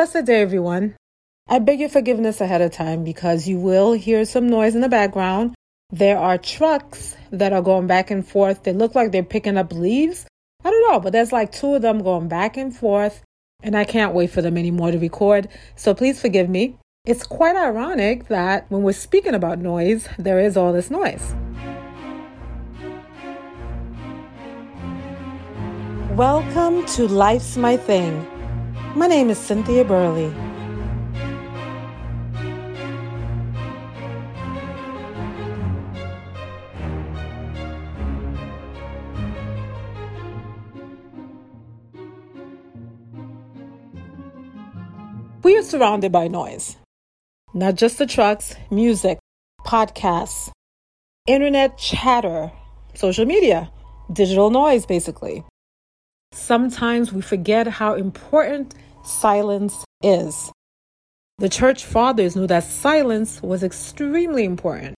Blessed day, everyone. I beg your forgiveness ahead of time because you will hear some noise in the background. There are trucks that are going back and forth. They look like they're picking up leaves. I don't know, but there's like two of them going back and forth, and I can't wait for them anymore to record. So please forgive me. It's quite ironic that when we're speaking about noise, there is all this noise. Welcome to Life's My Thing. My name is Cynthia Burley. We are surrounded by noise. Not just the trucks, music, podcasts, internet chatter, social media, digital noise, basically. Sometimes we forget how important silence is. The church fathers knew that silence was extremely important.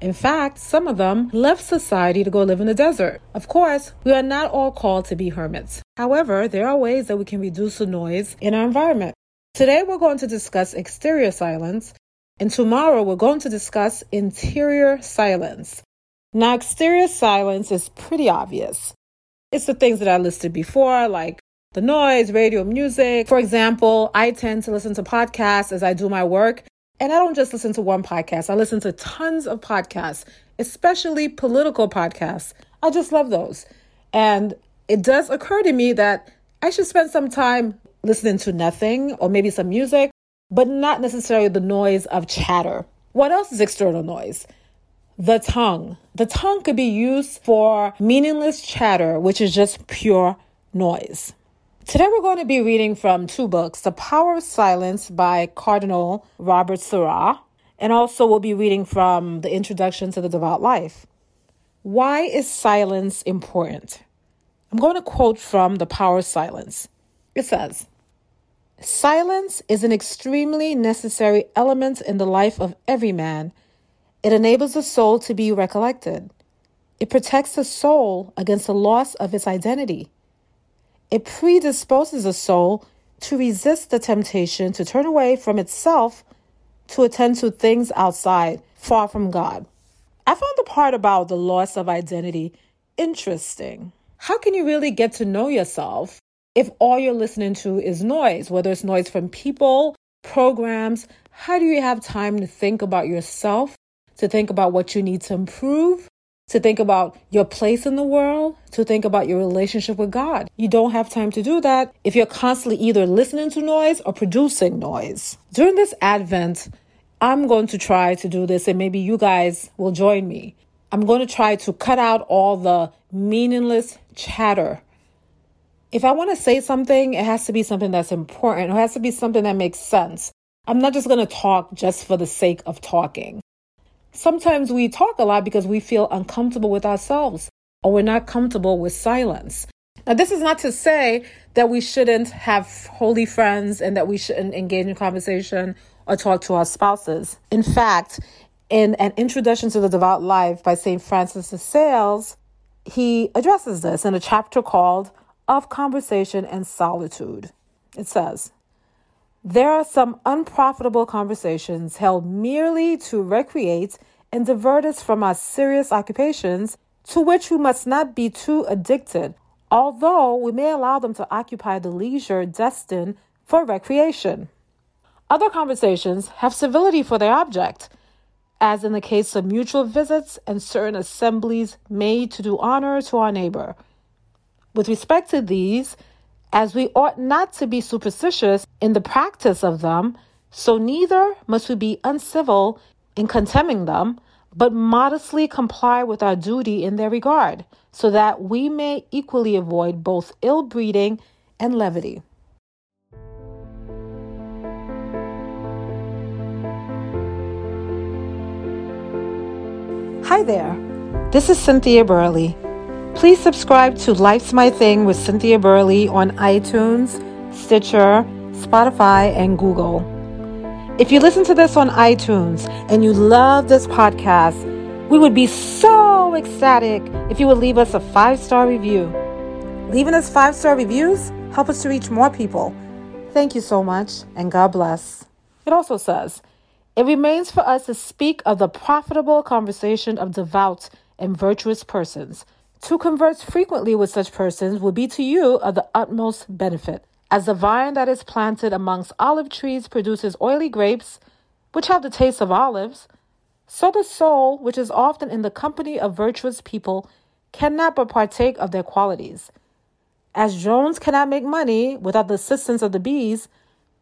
In fact, some of them left society to go live in the desert. Of course, we are not all called to be hermits. However, there are ways that we can reduce the noise in our environment. Today, we're going to discuss exterior silence, and tomorrow, we're going to discuss interior silence. Now, exterior silence is pretty obvious. It's the things that I listed before, like the noise, radio, music. For example, I tend to listen to podcasts as I do my work, and I don't just listen to one podcast, I listen to tons of podcasts, especially political podcasts. I just love those. And it does occur to me that I should spend some time listening to nothing or maybe some music, but not necessarily the noise of chatter. What else is external noise? The tongue. The tongue could be used for meaningless chatter, which is just pure noise. Today we're going to be reading from two books The Power of Silence by Cardinal Robert Sarah, and also we'll be reading from the Introduction to the Devout Life. Why is silence important? I'm going to quote from The Power of Silence. It says, Silence is an extremely necessary element in the life of every man. It enables the soul to be recollected. It protects the soul against the loss of its identity. It predisposes the soul to resist the temptation to turn away from itself to attend to things outside, far from God. I found the part about the loss of identity interesting. How can you really get to know yourself if all you're listening to is noise, whether it's noise from people, programs, how do you have time to think about yourself, to think about what you need to improve, to think about your place in the world, to think about your relationship with God? You don't have time to do that if you're constantly either listening to noise or producing noise. During this Advent, I'm going to try to do this, and maybe you guys will join me. I'm going to try to cut out all the meaningless chatter if I want to say something, it has to be something that's important. It has to be something that makes sense. I'm not just going to talk just for the sake of talking. Sometimes we talk a lot because we feel uncomfortable with ourselves or we're not comfortable with silence. Now, this is not to say that we shouldn't have holy friends and that we shouldn't engage in conversation or talk to our spouses. In fact, in an introduction to the devout life by St. Francis de Sales, he addresses this in a chapter called of conversation and solitude. It says, There are some unprofitable conversations held merely to recreate and divert us from our serious occupations, to which we must not be too addicted, although we may allow them to occupy the leisure destined for recreation. Other conversations have civility for their object, as in the case of mutual visits and certain assemblies made to do honor to our neighbor. With respect to these, as we ought not to be superstitious in the practice of them, so neither must we be uncivil in contemning them, but modestly comply with our duty in their regard, so that we may equally avoid both ill breeding and levity. Hi there, this is Cynthia Burley. Please subscribe to Life's My Thing with Cynthia Burley on iTunes, Stitcher, Spotify, and Google. If you listen to this on iTunes and you love this podcast, we would be so ecstatic if you would leave us a five star review. Leaving us five star reviews help us to reach more people. Thank you so much, and God bless. It also says, It remains for us to speak of the profitable conversation of devout and virtuous persons. To converse frequently with such persons will be to you of the utmost benefit. As the vine that is planted amongst olive trees produces oily grapes, which have the taste of olives, so the soul, which is often in the company of virtuous people, cannot but partake of their qualities. As drones cannot make money without the assistance of the bees,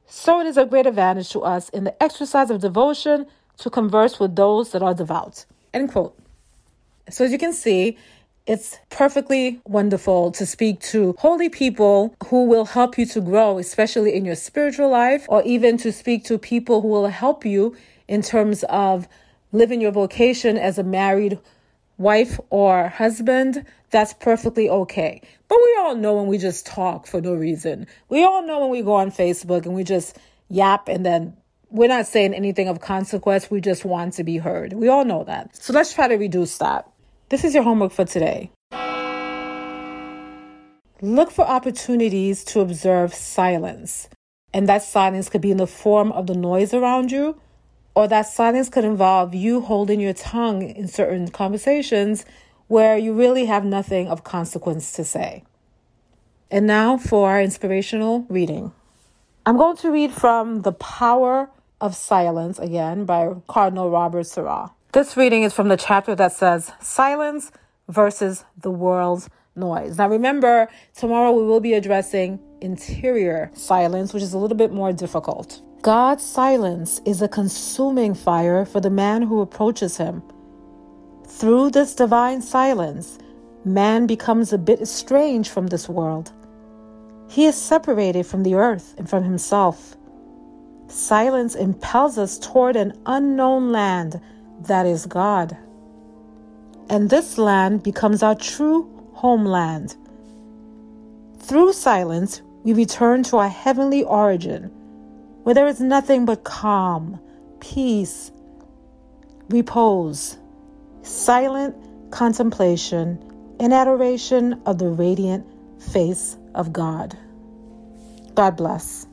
so it is a great advantage to us in the exercise of devotion to converse with those that are devout. End quote. So as you can see, it's perfectly wonderful to speak to holy people who will help you to grow, especially in your spiritual life, or even to speak to people who will help you in terms of living your vocation as a married wife or husband. That's perfectly okay. But we all know when we just talk for no reason. We all know when we go on Facebook and we just yap and then we're not saying anything of consequence. We just want to be heard. We all know that. So let's try to reduce that. This is your homework for today. Look for opportunities to observe silence. And that silence could be in the form of the noise around you, or that silence could involve you holding your tongue in certain conversations where you really have nothing of consequence to say. And now for our inspirational reading. I'm going to read from The Power of Silence again by Cardinal Robert Sarah. This reading is from the chapter that says Silence versus the World's Noise. Now, remember, tomorrow we will be addressing interior silence, which is a little bit more difficult. God's silence is a consuming fire for the man who approaches him. Through this divine silence, man becomes a bit estranged from this world. He is separated from the earth and from himself. Silence impels us toward an unknown land that is God. And this land becomes our true homeland. Through silence, we return to our heavenly origin, where there is nothing but calm, peace, repose, silent contemplation, and adoration of the radiant face of God. God bless.